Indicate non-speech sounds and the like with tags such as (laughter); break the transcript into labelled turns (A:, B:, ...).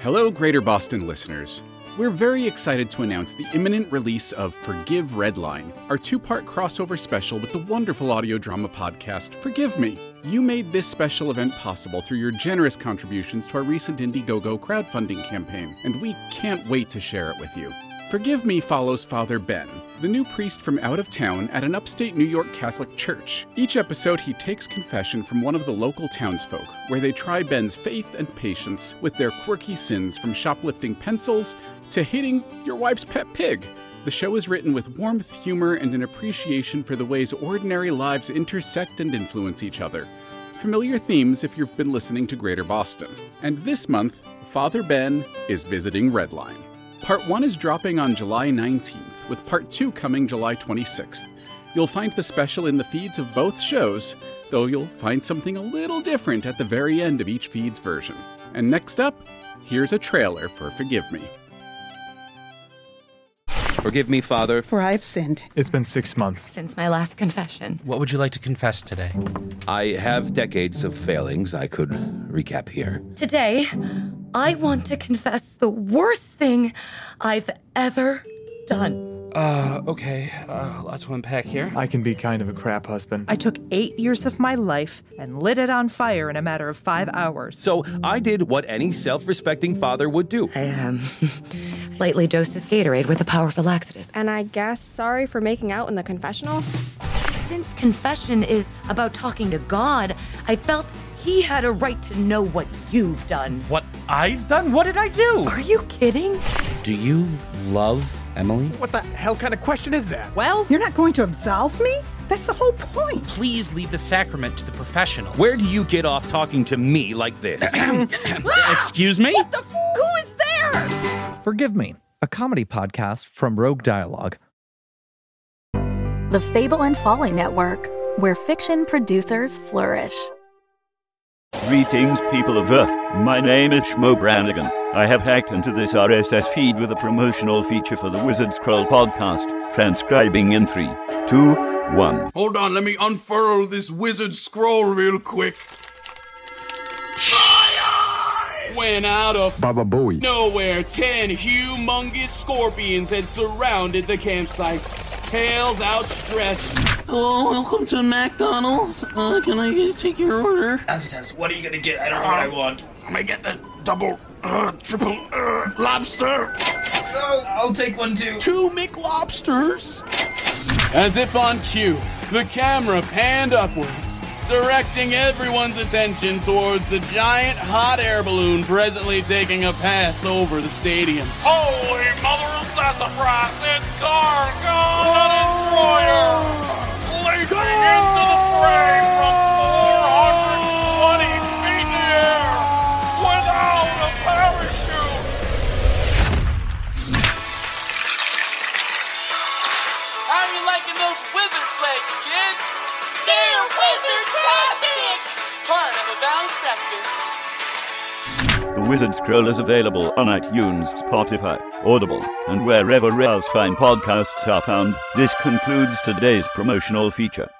A: Hello, Greater Boston listeners. We're very excited to announce the imminent release of Forgive Red Line, our two part crossover special with the wonderful audio drama podcast Forgive Me. You made this special event possible through your generous contributions to our recent Indiegogo crowdfunding campaign, and we can't wait to share it with you. Forgive Me follows Father Ben, the new priest from out of town at an upstate New York Catholic church. Each episode, he takes confession from one of the local townsfolk, where they try Ben's faith and patience with their quirky sins from shoplifting pencils to hitting your wife's pet pig. The show is written with warmth, humor, and an appreciation for the ways ordinary lives intersect and influence each other. Familiar themes if you've been listening to Greater Boston. And this month, Father Ben is visiting Red Line. Part 1 is dropping on July 19th, with Part 2 coming July 26th. You'll find the special in the feeds of both shows, though you'll find something a little different at the very end of each feed's version. And next up, here's a trailer for Forgive Me.
B: Forgive me, Father.
C: For I have sinned.
D: It's been six months.
E: Since my last confession.
F: What would you like to confess today?
B: I have decades of failings I could recap here.
E: Today, I want to confess the worst thing I've ever done.
F: Uh, okay. Uh, lots to unpack here.
D: I can be kind of a crap husband.
C: I took eight years of my life and lit it on fire in a matter of five hours.
B: So I did what any self respecting father would do.
E: I, um, (laughs) lightly dosed his Gatorade with a powerful laxative.
G: And I guess sorry for making out in the confessional?
E: Since confession is about talking to God, I felt he had a right to know what you've done.
F: What I've done? What did I do?
E: Are you kidding?
F: Do you love Emily?
H: What the hell kind of question is that?
C: Well, you're not going to absolve me? That's the whole point.
F: Please leave the sacrament to the professionals.
B: Where do you get off talking to me like this? (coughs) (coughs)
F: Excuse me?
E: What the f- Who is there?
I: Forgive Me, a comedy podcast from Rogue Dialogue.
J: The Fable and Folly Network, where fiction producers flourish.
K: Greetings, people of Earth. My name is Shmo Brannigan. I have hacked into this RSS feed with a promotional feature for the Wizard Scroll podcast, transcribing in three, two, one.
L: Hold on, let me unfurl this wizard scroll real quick. When out of
D: Baba Booey.
L: nowhere, ten humongous scorpions had surrounded the campsite, tails outstretched.
M: Hello, welcome to McDonald's. Uh, can I take your order?
N: Azitas, what are you gonna get? I don't know what I want.
L: I'm gonna get the double, uh, triple, uh, lobster.
N: Oh, I'll take one too.
L: Two McLobsters. As if on cue, the camera panned upwards, directing everyone's attention towards the giant hot air balloon presently taking a pass over the stadium. Holy mother of sassafras, it's Gargo wizard legs, kids? They're! Part of a balanced breakfast.
K: The Wizard Scroll is available on iTunes, Spotify, Audible, and wherever else fine podcasts are found. This concludes today's promotional feature.